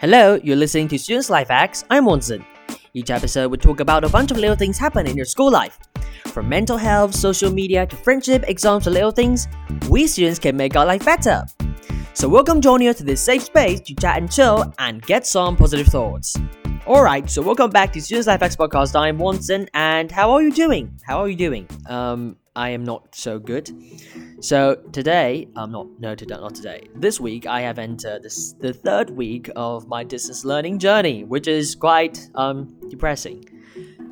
Hello, you're listening to Students Life Hacks. I'm Wonson. Each episode we talk about a bunch of little things happen in your school life. From mental health, social media, to friendship, exams, to little things, we students can make our life better. So welcome you to this safe space to chat and chill and get some positive thoughts. Alright, so welcome back to Students Life Hacks podcast. I'm Wonson, and how are you doing? How are you doing? Um, I am not so good. So today, I'm not no today, not today. This week, I have entered this, the third week of my distance learning journey, which is quite um depressing.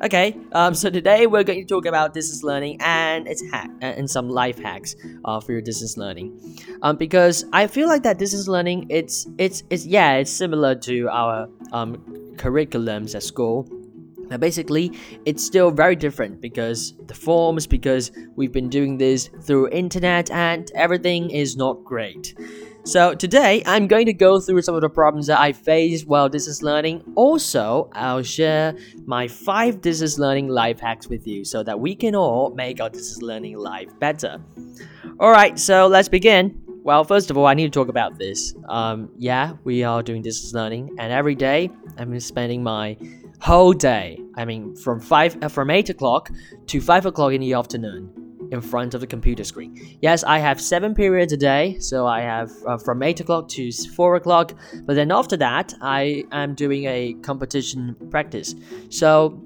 Okay, um, so today we're going to talk about distance learning and its hack and some life hacks uh, for your distance learning. Um, because I feel like that distance learning, it's it's it's yeah, it's similar to our um curriculums at school now, basically, it's still very different because the forms, because we've been doing this through internet and everything is not great. So today, I'm going to go through some of the problems that I faced while distance learning. Also, I'll share my five distance learning life hacks with you so that we can all make our distance learning life better. Alright, so let's begin. Well, first of all, I need to talk about this. Um, yeah, we are doing distance learning, and every day I'm spending my whole day. I mean, from five uh, from eight o'clock to five o'clock in the afternoon, in front of the computer screen. Yes, I have seven periods a day, so I have uh, from eight o'clock to four o'clock. But then after that, I am doing a competition practice. So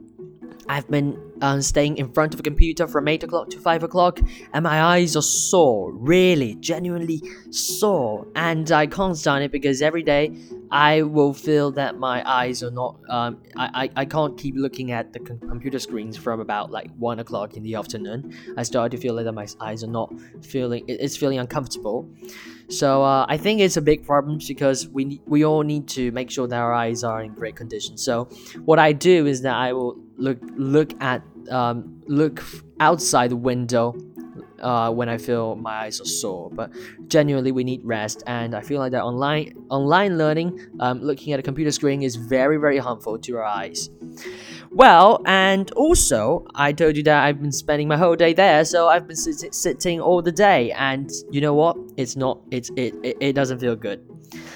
I've been uh, staying in front of a computer from 8 o'clock to 5 o'clock, and my eyes are sore, really, genuinely sore. And I can't stand it because every day I will feel that my eyes are not, um, I, I, I can't keep looking at the computer screens from about like 1 o'clock in the afternoon. I start to feel that my eyes are not feeling, it's feeling uncomfortable. So uh, I think it's a big problem because we we all need to make sure that our eyes are in great condition. So what I do is that I will look look at um, look outside the window uh, when I feel my eyes are sore. But genuinely, we need rest, and I feel like that online online learning, um, looking at a computer screen, is very very harmful to our eyes. Well, and also, I told you that I've been spending my whole day there, so I've been sit- sitting all the day, and you know what? It's not. It's it. It, it doesn't feel good.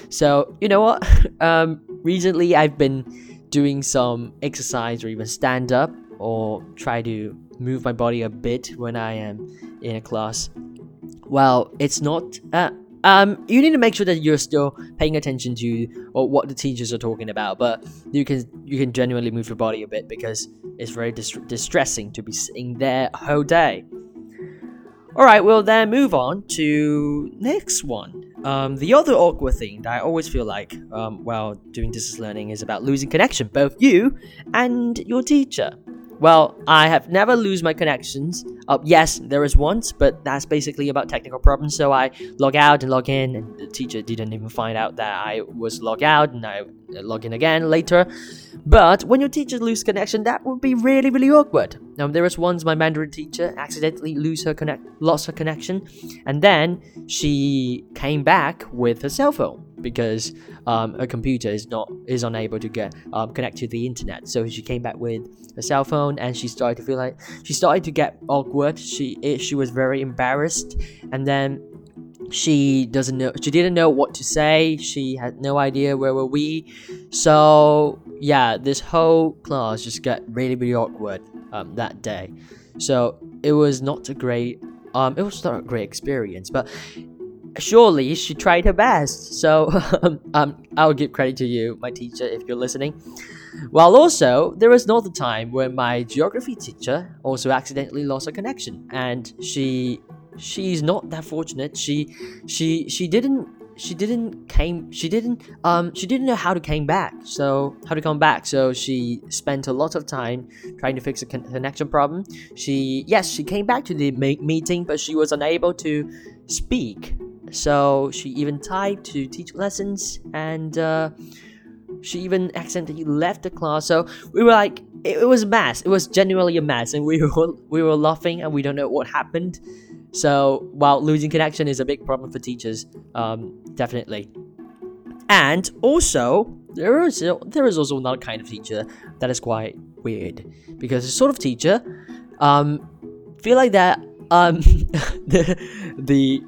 So you know what? um, recently, I've been doing some exercise or even stand up or try to move my body a bit when I am in a class. Well, it's not. Uh, um, you need to make sure that you're still paying attention to or what the teachers are talking about, but you can you can genuinely move your body a bit because it's very dis- distressing to be sitting there a whole day. All right, we'll then move on to next one. Um, the other awkward thing that I always feel like um, while doing distance learning is about losing connection, both you and your teacher. Well, I have never lose my connections. Uh, yes, there is once, but that's basically about technical problems. So I log out and log in, and the teacher didn't even find out that I was log out, and I uh, log in again later. But when your teacher lose connection, that would be really, really awkward. Now there was once my Mandarin teacher accidentally lose her connect, lost her connection, and then she came back with her cell phone because um, her computer is not is unable to get um, connect to the internet. So she came back with a cell phone, and she started to feel like she started to get awkward. She it, she was very embarrassed, and then she doesn't know she didn't know what to say she had no idea where were we so yeah this whole class just got really really awkward um, that day so it was not a great um it was not a great experience but surely she tried her best. So um, I'll give credit to you, my teacher, if you're listening. While also, there was another time when my geography teacher also accidentally lost a connection, and she she's not that fortunate. She she she didn't she didn't came she didn't um she didn't know how to came back so how to come back so she spent a lot of time trying to fix a con- connection problem she yes she came back to the meeting but she was unable to speak so she even tried to teach lessons and uh, she even accidentally left the class. So we were like, it, was a mess. It was genuinely a mess, and we were we were laughing and we don't know what happened. So while losing connection is a big problem for teachers, um, definitely. And also, there is there is also another kind of teacher that is quite weird because the sort of teacher, um, feel like that um the the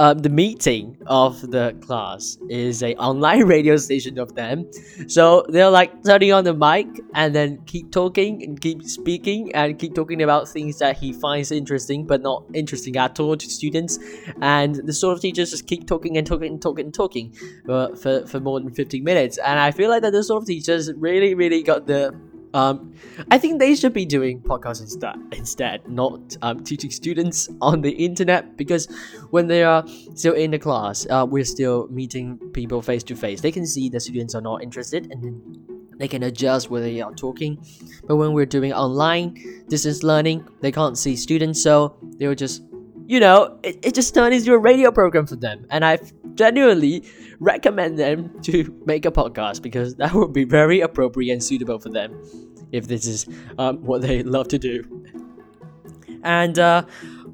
um, the meeting of the class is a online radio station of them. So they're like turning on the mic and then keep talking and keep speaking and keep talking about things that he finds interesting but not interesting at all to students. And the sort of teachers just keep talking and talking and talking and talking uh, for, for more than 15 minutes. And I feel like that the sort of teachers really, really got the um, I think they should be doing podcasts instead, instead, not um, teaching students on the internet because when they are still in the class, uh, we're still meeting people face to face. They can see the students are not interested and then they can adjust whether they are talking. But when we're doing online distance learning, they can't see students, so they will just, you know, it, it just turns into a radio program for them. And I genuinely recommend them to make a podcast because that would be very appropriate and suitable for them if this is um, what they love to do. And uh,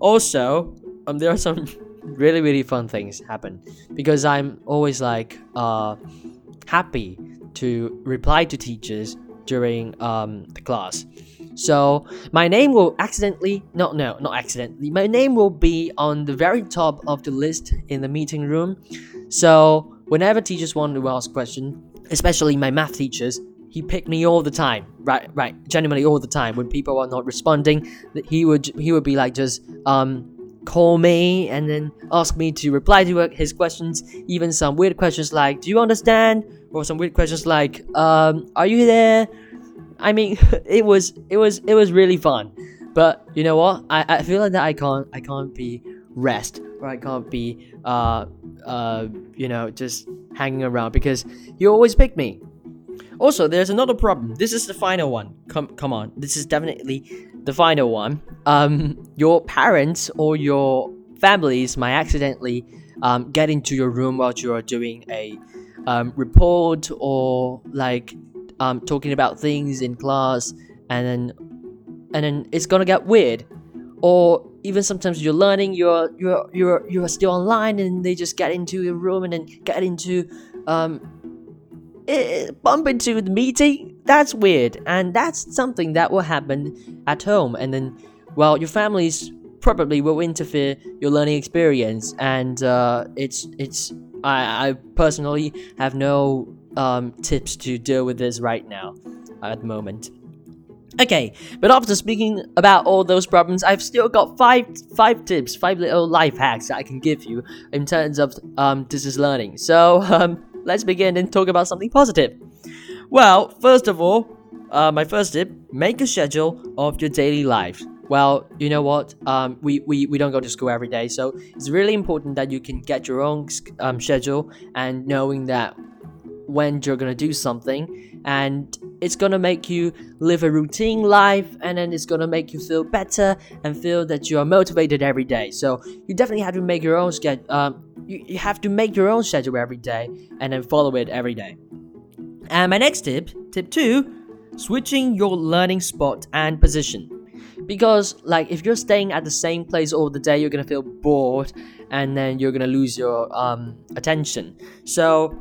also, um, there are some really really fun things happen because I'm always like uh, happy to reply to teachers during um, the class. So my name will accidentally no no not accidentally my name will be on the very top of the list in the meeting room. So whenever teachers want to ask question, especially my math teachers, he picked me all the time. Right, right, genuinely all the time. When people are not responding, he would he would be like just um call me and then ask me to reply to his questions. Even some weird questions like, "Do you understand?" or some weird questions like, um, "Are you there?" I mean, it was it was it was really fun. But you know what? I, I feel like that I can't I can't be rest or I can't be uh uh you know just hanging around because you always pick me. Also, there's another problem. This is the final one. Come come on. This is definitely the final one. Um your parents or your families might accidentally um, get into your room while you are doing a um, report or like um, talking about things in class and then and then it's gonna get weird. Or even sometimes you're learning you're you're you're you're still online and they just get into your room and then get into um eh, bump into the meeting. That's weird and that's something that will happen at home. And then well your family's probably will interfere your learning experience and uh, it's it's I, I personally have no um, tips to deal with this right now at the moment Okay, but after speaking about all those problems, I've still got five five tips, five little life hacks that I can give you in terms of um, distance learning. So um, let's begin and talk about something positive. Well, first of all, uh, my first tip: make a schedule of your daily life. Well, you know what? Um, we, we, we don't go to school every day, so it's really important that you can get your own um, schedule and knowing that when you're gonna do something and it's gonna make you live a routine life and then it's gonna make you feel better and feel that you are motivated every day. So you definitely have to make your own schedule um, you, have to make your own schedule every day and then follow it every day. And my next tip tip two switching your learning spot and position. Because like if you're staying at the same place all the day you're gonna feel bored and then you're gonna lose your um, attention. So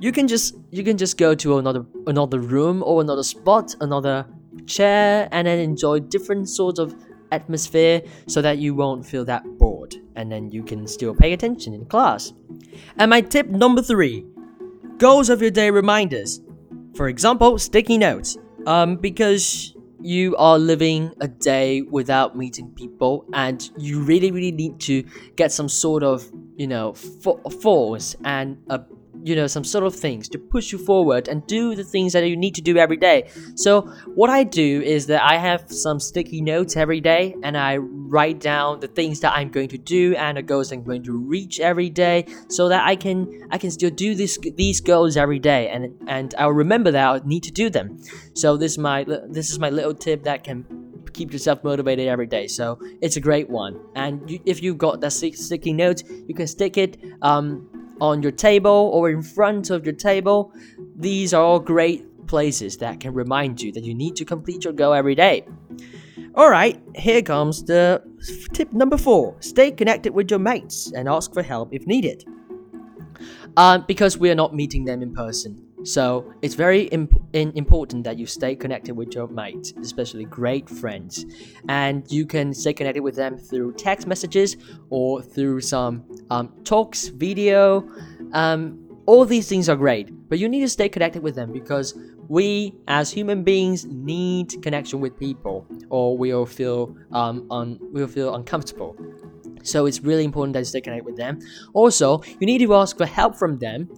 you can just you can just go to another another room or another spot another chair and then enjoy different sorts of atmosphere so that you won't feel that bored. And then you can still pay attention in class. And my tip number three goals of your day reminders. For example sticky notes. Um because you are living a day without meeting people and you really really need to get some sort of you know force and a you know some sort of things to push you forward and do the things that you need to do every day so what i do is that i have some sticky notes every day and i write down the things that i'm going to do and the goals i'm going to reach every day so that i can i can still do this these goals every day and and i'll remember that i need to do them so this is my this is my little tip that can keep yourself motivated every day. So it's a great one. And you, if you've got that sticky note, you can stick it um, on your table or in front of your table. These are all great places that can remind you that you need to complete your goal every day. Alright, here comes the tip number four stay connected with your mates and ask for help if needed. Uh, because we are not meeting them in person So it's very imp- important that you stay connected with your mates, especially great friends. And you can stay connected with them through text messages or through some um, talks, video. Um, all these things are great, but you need to stay connected with them because we as human beings need connection with people or we'll feel um un- we'll feel uncomfortable so it's really important that you stay connected with them also you need to ask for help from them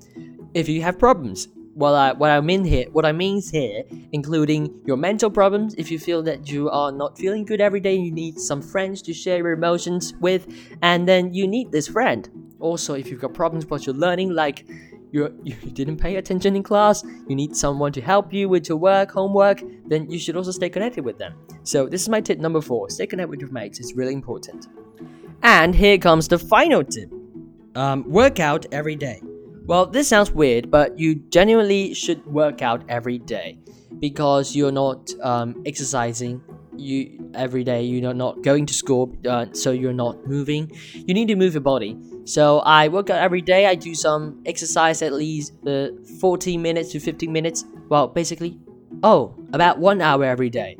if you have problems what I what I mean here what I mean here, including your mental problems. If you feel that you are not feeling good every day, you need some friends to share your emotions with, and then you need this friend. Also, if you've got problems with your learning, like you you didn't pay attention in class, you need someone to help you with your work, homework, then you should also stay connected with them. So this is my tip number four: stay connected with your mates. It's really important. And here comes the final tip: um, work out every day. Well, this sounds weird, but you genuinely should work out every day because you're not um, exercising you every day. You're not going to school, uh, so you're not moving. You need to move your body. So I work out every day. I do some exercise at least uh, 40 minutes to 15 minutes. Well, basically, oh, about one hour every day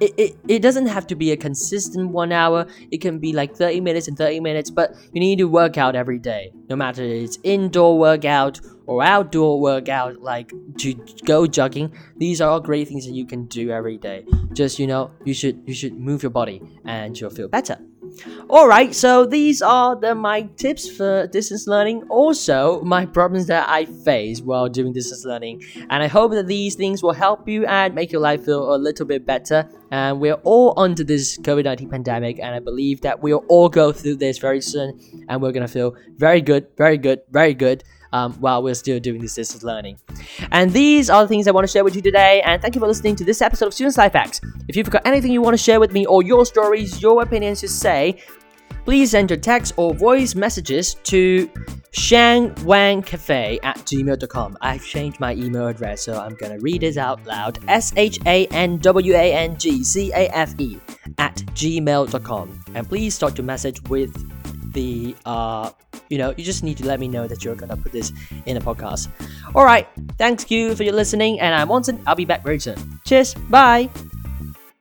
it, it, it doesn't have to be a consistent one hour. It can be like 30 minutes and 30 minutes but you need to work out every day. No matter it's indoor workout or outdoor workout like to go jogging these are all great things that you can do every day. Just you know you should you should move your body and you'll feel better Alright, so these are the my tips for distance learning. Also, my problems that I face while doing distance learning. And I hope that these things will help you and make your life feel a little bit better. And we're all under this COVID 19 pandemic, and I believe that we'll all go through this very soon. And we're gonna feel very good, very good, very good um, while we're still doing this distance learning. And these are the things I want to share with you today. And thank you for listening to this episode of Students Life Hacks. If you've got anything you want to share with me or your stories, your opinions to say, please send your text or voice messages to shanwangcafe at gmail.com. I've changed my email address, so I'm gonna read it out loud. S H A N W A N G C A F E at gmail.com. And please start your message with the uh you know you just need to let me know that you're gonna put this in a podcast. All right thanks you for your listening and i'm Watson. i'll be back very soon. Cheers. Bye